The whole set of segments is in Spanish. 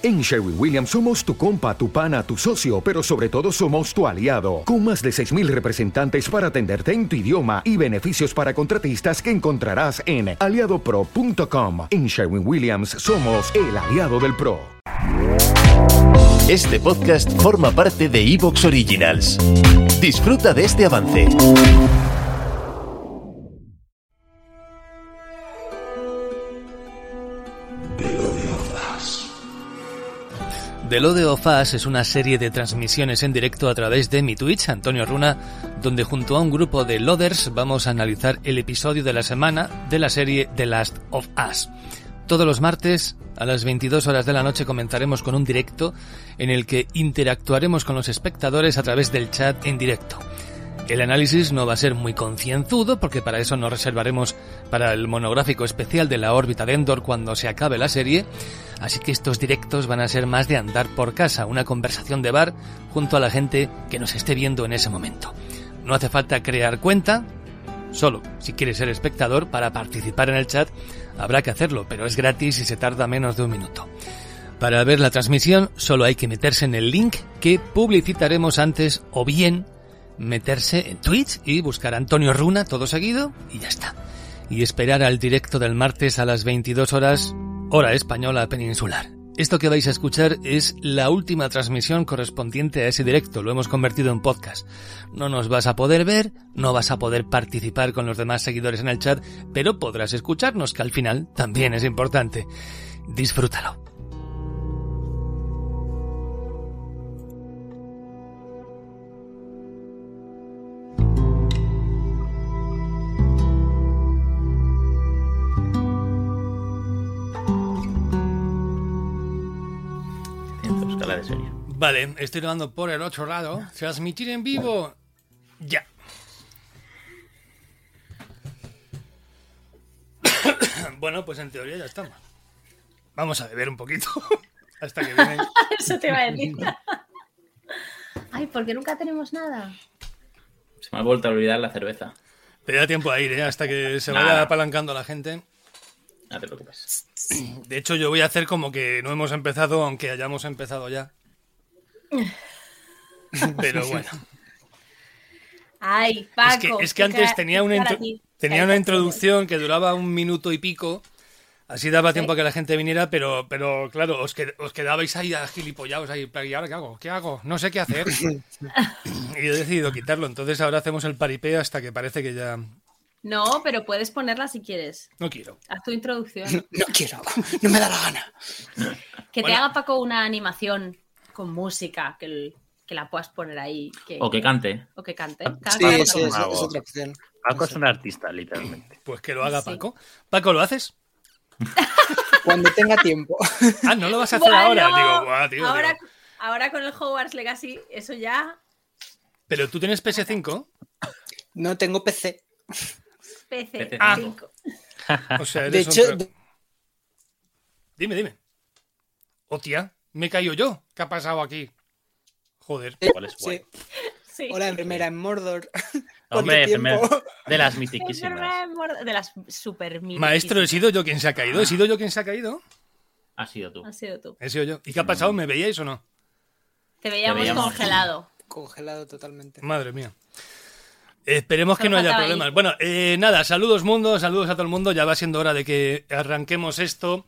En Sherwin Williams somos tu compa, tu pana, tu socio, pero sobre todo somos tu aliado, con más de 6.000 representantes para atenderte en tu idioma y beneficios para contratistas que encontrarás en aliadopro.com. En Sherwin Williams somos el aliado del PRO. Este podcast forma parte de Evox Originals. Disfruta de este avance. The Lode of Us es una serie de transmisiones en directo a través de mi Twitch, Antonio Runa, donde junto a un grupo de Loaders vamos a analizar el episodio de la semana de la serie The Last of Us. Todos los martes a las 22 horas de la noche comenzaremos con un directo en el que interactuaremos con los espectadores a través del chat en directo. El análisis no va a ser muy concienzudo porque para eso nos reservaremos para el monográfico especial de la órbita de Endor cuando se acabe la serie, así que estos directos van a ser más de andar por casa, una conversación de bar junto a la gente que nos esté viendo en ese momento. No hace falta crear cuenta, solo si quieres ser espectador para participar en el chat habrá que hacerlo, pero es gratis y se tarda menos de un minuto. Para ver la transmisión solo hay que meterse en el link que publicitaremos antes o bien meterse en Twitch y buscar Antonio Runa todo seguido y ya está. Y esperar al directo del martes a las 22 horas, hora española peninsular. Esto que vais a escuchar es la última transmisión correspondiente a ese directo, lo hemos convertido en podcast. No nos vas a poder ver, no vas a poder participar con los demás seguidores en el chat, pero podrás escucharnos, que al final también es importante. Disfrútalo. De serie. Vale, estoy grabando por el otro lado. Transmitir en vivo. Ya. bueno, pues en teoría ya estamos. Vamos a beber un poquito. Hasta que viene. Eso te iba a decir. Ay, porque nunca tenemos nada. Se me ha vuelto a olvidar la cerveza. Te da tiempo a ir, ¿eh? Hasta que se vaya apalancando la gente. No te preocupes. De hecho, yo voy a hacer como que no hemos empezado, aunque hayamos empezado ya. Pero bueno. Ay, Es Paco. que, es que antes tenía una, intro- tenía una introducción que duraba un minuto y pico. Así daba tiempo a que la gente viniera, pero, pero claro, os, qued- os quedabais ahí a gilipollados ahí. ¿Y ahora qué hago? ¿Qué hago? No sé qué hacer. y he decidido quitarlo. Entonces ahora hacemos el paripé hasta que parece que ya No, pero puedes ponerla si quieres. no quiero. Haz tu introducción. No quiero, no me da la gana. Que te Bueno. haga Paco una animación con música, que, el- que la puedas poner ahí. Que, O que cante. o que cante. Cada Sí, es, otra opción. Paco es un artista, literalmente. Pues que lo haga Sí. Paco. Paco, ¿lo haces? Cuando tenga tiempo. Ah, no lo vas a hacer Bueno, ahora. Digo, guau, tío, ahora, ahora con el Hogwarts Legacy, eso ya. Pero tú tienes PS5. No tengo PC. PC. PC. Ah. 5. O sea, De eres un hecho, Dime, dime. Hostia, me he caído yo. ¿Qué ha pasado aquí? Joder. de- ¿Cuál es sí. guay? Sí. Hola, enfermera en Mordor. Hombre, enfermera de las Enfermera mitiquísimas. de De las super Maestro, ¿he sido yo quien se ha caído? ¿He sido yo quien se ha caído? Ha sido tú. Has sido tú. He sido yo. ¿Y qué ha pasado? ¿Me veíais o no? Te veíamos, veíamos. congelado. Congelado totalmente. Madre mía. Esperemos que no haya problemas. ahí. Bueno, eh, nada, saludos mundo, saludos a todo el mundo. Ya va siendo hora de que arranquemos esto.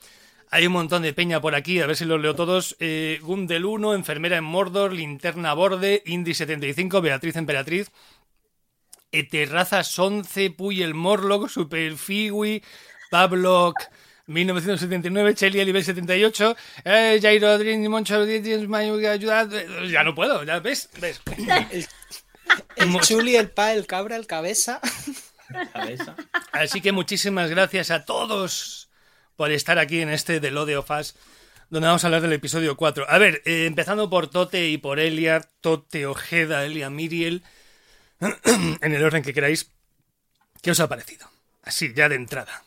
Hay un montón de peña por aquí, a ver si los leo todos. Eh, Gundel 1, Enfermera en Mordor, Linterna Borde, Indy 75, Beatriz Emperatriz, Eterrazas 11, Puy el Morlock, Super Fiwi, Pablo 1979, Cheli Nivel 78, eh, Jairo Adrián Moncho Mayo, ayuda. Ya no puedo, ya ves, ves. El chuli, el pa, el cabra, el cabeza. Cabeza. Así que muchísimas gracias a todos por estar aquí en este de Lode of Us, donde vamos a hablar del episodio 4. A ver, eh, empezando por Tote y por Elia, Tote, Ojeda, Elia, Miriel, en el orden que queráis. ¿Qué os ha parecido? Así, ya de entrada.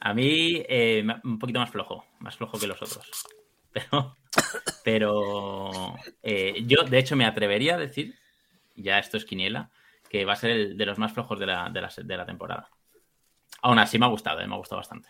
A mí, eh, un poquito más flojo. Más flojo que los otros. Pero. Pero. eh, yo, de hecho, me atrevería a decir, ya esto es Quiniela, que va a ser el de los más flojos de la, de la, de la temporada. Aún así me ha gustado, eh, me ha gustado bastante.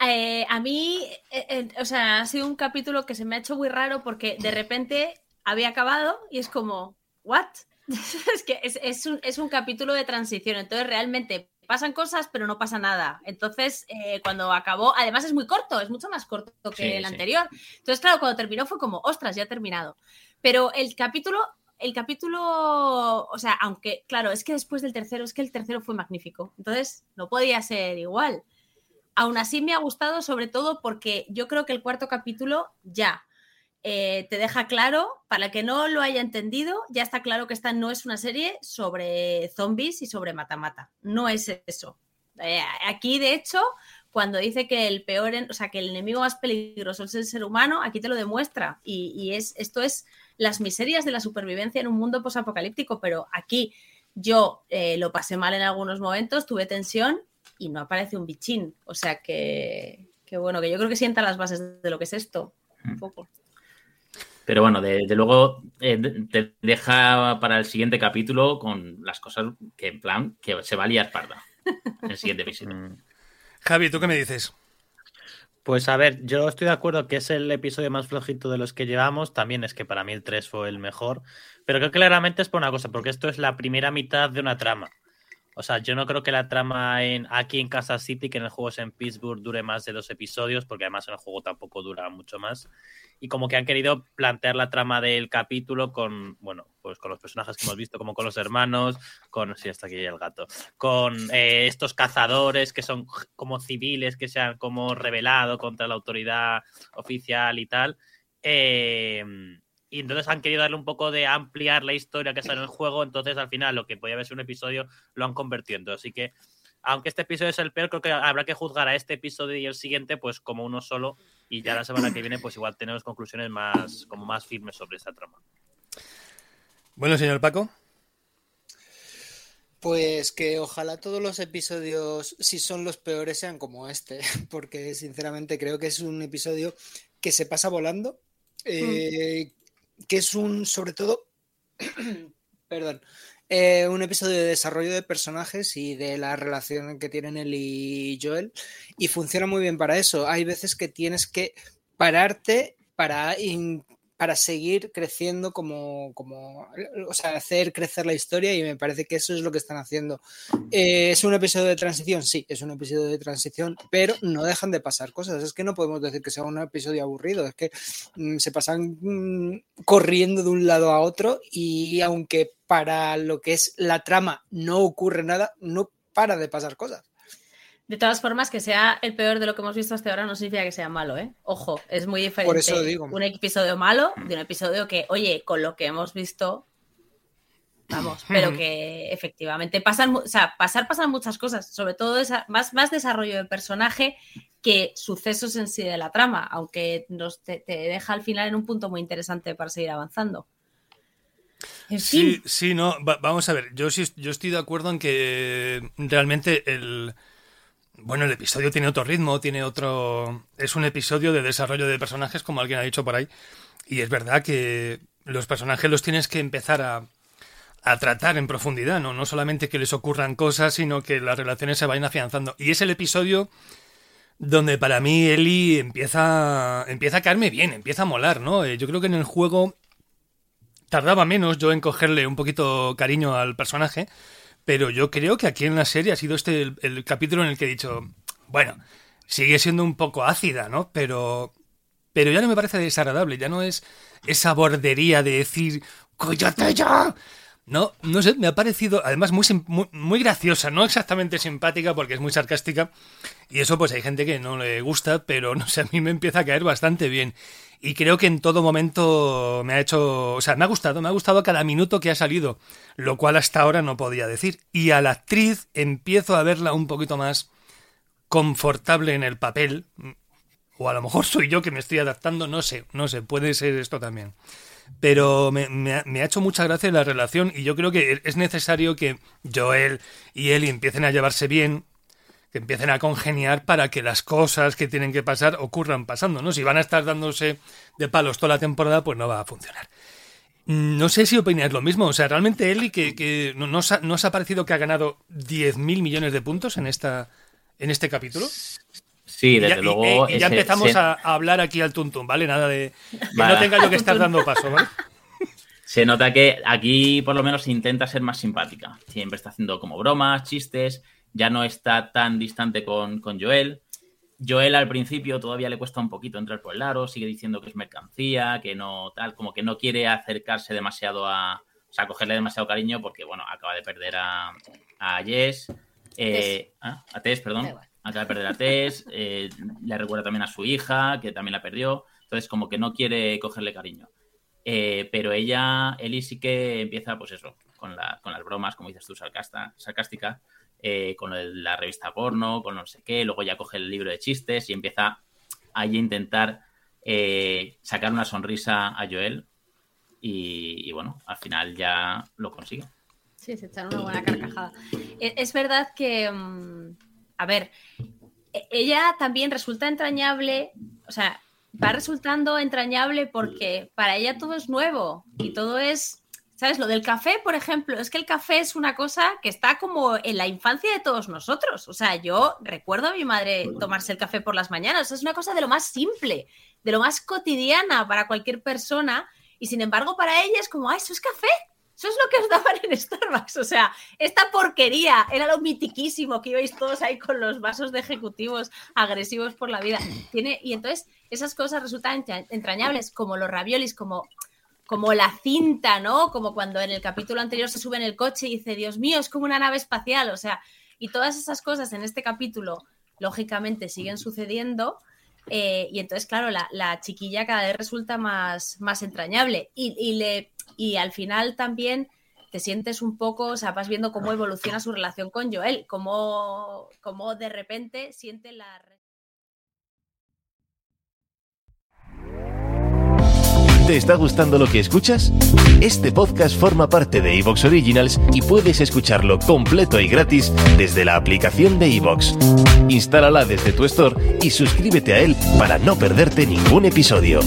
Eh, a mí, eh, eh, o sea, ha sido un capítulo que se me ha hecho muy raro porque de repente había acabado y es como, ¿what? es que es, es un, es un capítulo de transición, entonces realmente pasan cosas, pero no pasa nada. Entonces, cuando acabó, además es muy corto, es mucho más corto que Sí, el sí. anterior. Entonces, claro, cuando terminó fue como, ostras, ya ha terminado. Pero el capítulo, el capítulo, o sea, aunque, claro, es que después del tercero, es que el tercero fue magnífico. Entonces, no podía ser igual. Aún así me ha gustado, sobre todo porque yo creo que el cuarto capítulo ya eh, te deja claro, para que no lo haya entendido, ya está claro que esta no es una serie sobre zombies y sobre mata-mata. No es eso. Eh, aquí, de hecho, cuando dice que el peor, en- o sea, que el enemigo más peligroso es el ser humano, aquí te lo demuestra. Y, y es, esto es las miserias de la supervivencia en un mundo posapocalíptico, pero aquí yo eh, lo pasé mal en algunos momentos, tuve tensión y no aparece un bichín. O sea que, que bueno, que yo creo que sienta las bases de lo que es esto. Un Mm. poco. Pero bueno, de, de luego eh, te deja para el siguiente capítulo con las cosas que en plan que se va a liar parda. En el siguiente episodio. Javi, ¿tú qué me dices? Pues a ver, yo estoy de acuerdo que es el episodio más flojito de los que llevamos. También es que para mí el 3 fue el mejor. Pero creo que claramente es por una cosa, porque esto es la primera mitad de una trama. O sea, yo no creo que la trama en, aquí en Kansas City, que en el juego es en Pittsburgh, dure más de dos episodios, porque además en el juego tampoco dura mucho más. Y como que han querido plantear la trama del capítulo con, bueno, pues con los personajes que hemos visto, como con los hermanos, con, sí, hasta aquí el gato, con eh, estos cazadores que son como civiles, que se han como rebelado contra la autoridad oficial y tal. Eh, y entonces han querido darle un poco de ampliar la historia que está en el juego. Entonces, al final, lo que podía haber sido un episodio lo han convertido. Entonces, así que, aunque este episodio es el peor, creo que habrá que juzgar a este episodio y el siguiente, pues como uno solo. Y ya la semana que viene, pues igual tenemos conclusiones más, como más firmes sobre esa trama. Bueno, señor Paco. Pues que ojalá todos los episodios, si son los peores, sean como este, porque sinceramente creo que es un episodio que se pasa volando, eh, que es un, sobre todo, perdón, eh, un episodio de desarrollo de personajes y de la relación que tienen él y Joel, y funciona muy bien para eso. Hay veces que tienes que pararte para, para seguir creciendo como, como, o sea, hacer crecer la historia y me parece que eso es lo que están haciendo. Eh, ¿Es un episodio de transición? Sí, es un episodio de transición, pero no dejan de pasar cosas. Es que no podemos decir que sea un episodio aburrido, es que mm, se pasan mm, corriendo de un lado a otro y aunque para lo que es la trama no ocurre nada, no para de pasar cosas. De todas formas, que sea el peor de lo que hemos visto hasta ahora no significa que sea malo, ¿eh? Ojo, es muy diferente eso digo. un episodio malo de un episodio que, oye, con lo que hemos visto, vamos, pero que efectivamente pasan, o sea, pasar pasan muchas cosas, sobre todo esa- más, más desarrollo de personaje que sucesos en sí de la trama, aunque nos te, te deja al final en un punto muy interesante para seguir avanzando. En Sí, fin, sí, no, va- vamos a ver, yo sí, yo estoy de acuerdo en que realmente el... Bueno, el episodio tiene otro ritmo, tiene otro... Es un episodio de desarrollo de personajes, como alguien ha dicho por ahí. Y es verdad que los personajes los tienes que empezar a, a tratar en profundidad, ¿no? No solamente que les ocurran cosas, sino que las relaciones se vayan afianzando. Y es el episodio donde para mí Eli empieza, empieza a caerme bien, empieza a molar, ¿no? Eh, yo creo que en el juego tardaba menos yo en cogerle un poquito cariño al personaje, pero yo creo que aquí en la serie ha sido este el, capítulo en el que he dicho, bueno, sigue siendo un poco ácida, ¿no? Pero, pero ya no me parece desagradable, ya no es esa bordería de decir, ¡cállate ya! No, no sé, me ha parecido además muy, muy, muy graciosa, no exactamente simpática porque es muy sarcástica y eso pues hay gente que no le gusta, pero no sé, a mí me empieza a caer bastante bien. Y creo que en todo momento me ha hecho, o sea, me ha gustado, me ha gustado cada minuto que ha salido, lo cual hasta ahora no podía decir. Y a la actriz empiezo a verla un poquito más confortable en el papel, o a lo mejor soy yo que me estoy adaptando, no sé, no sé, puede ser esto también. Pero me, ha, hecho mucha gracia la relación y yo creo que es necesario que Joel y Ellie empiecen a llevarse bien, que empiecen a congeniar para que las cosas que tienen que pasar ocurran pasando, ¿no? Si van a estar dándose de palos toda la temporada, pues no va a funcionar. No sé si opináis lo mismo. O sea, realmente Eli, que, que no, no os ha, no os ha parecido que ha ganado 10.000 millones de puntos en, esta, en este capítulo. Sí, Y desde ya, y- luego. y- y ya ese- empezamos se, a, hablar aquí al tuntún, ¿vale? Nada de que Vale. no tenga yo que estar dando paso, ¿vale? se nota que aquí por lo menos intenta ser más simpática. Siempre está haciendo como bromas, chistes. Ya no está tan distante con, con Joel. Joel al principio todavía le cuesta un poquito entrar por el aro, sigue diciendo que es mercancía, que no tal, como que no quiere acercarse demasiado a, o sea, cogerle demasiado cariño porque, bueno, acaba de perder a, a Jess, eh, ah, a Tess, perdón, Da igual. Acaba de perder a Tess, eh, le recuerda también a su hija, que también la perdió, entonces como que no quiere cogerle cariño. Eh, pero ella, Ellie sí que empieza, pues eso, con, la- con las bromas, como dices tú, sarcasta, sarcásticas, eh, con la revista porno, con no sé qué, luego ya coge el libro de chistes y empieza ahí a intentar sacar una sonrisa a Joel y, bueno, al final ya lo consigue. Sí, se echan una buena carcajada. Es verdad que, mm, a ver, e- ella también resulta entrañable, o sea, va resultando entrañable porque para ella todo es nuevo y todo es, ¿sabes? Lo del café, por ejemplo, es que el café es una cosa que está como en la infancia de todos nosotros. O sea, yo recuerdo a mi madre tomarse el café por las mañanas, es una cosa de lo más simple, de lo más cotidiana para cualquier persona y sin embargo para ella es como, ah, eso es café. Eso es lo que os daban en Starbucks. O sea, esta porquería era lo mitiquísimo que ibais todos ahí con los vasos de ejecutivos agresivos por la vida. Tiene, y entonces esas cosas resultan entra- entrañables, como los raviolis, como, como la cinta, ¿no? Como cuando en el capítulo anterior se sube en el coche y dice, Dios mío, es como una nave espacial. O sea, y todas esas cosas en este capítulo, lógicamente, siguen sucediendo. eh, y entonces, claro, la, la chiquilla cada vez resulta más, más entrañable. Y le, y al final también te sientes un poco, o sea, vas viendo cómo evoluciona su relación con Joel, cómo, cómo de repente siente la... ¿Te está gustando lo que escuchas? Este podcast forma parte de Evox Originals y puedes escucharlo completo y gratis desde la aplicación de Evox. Instálala desde tu store y suscríbete a él para no perderte ningún episodio.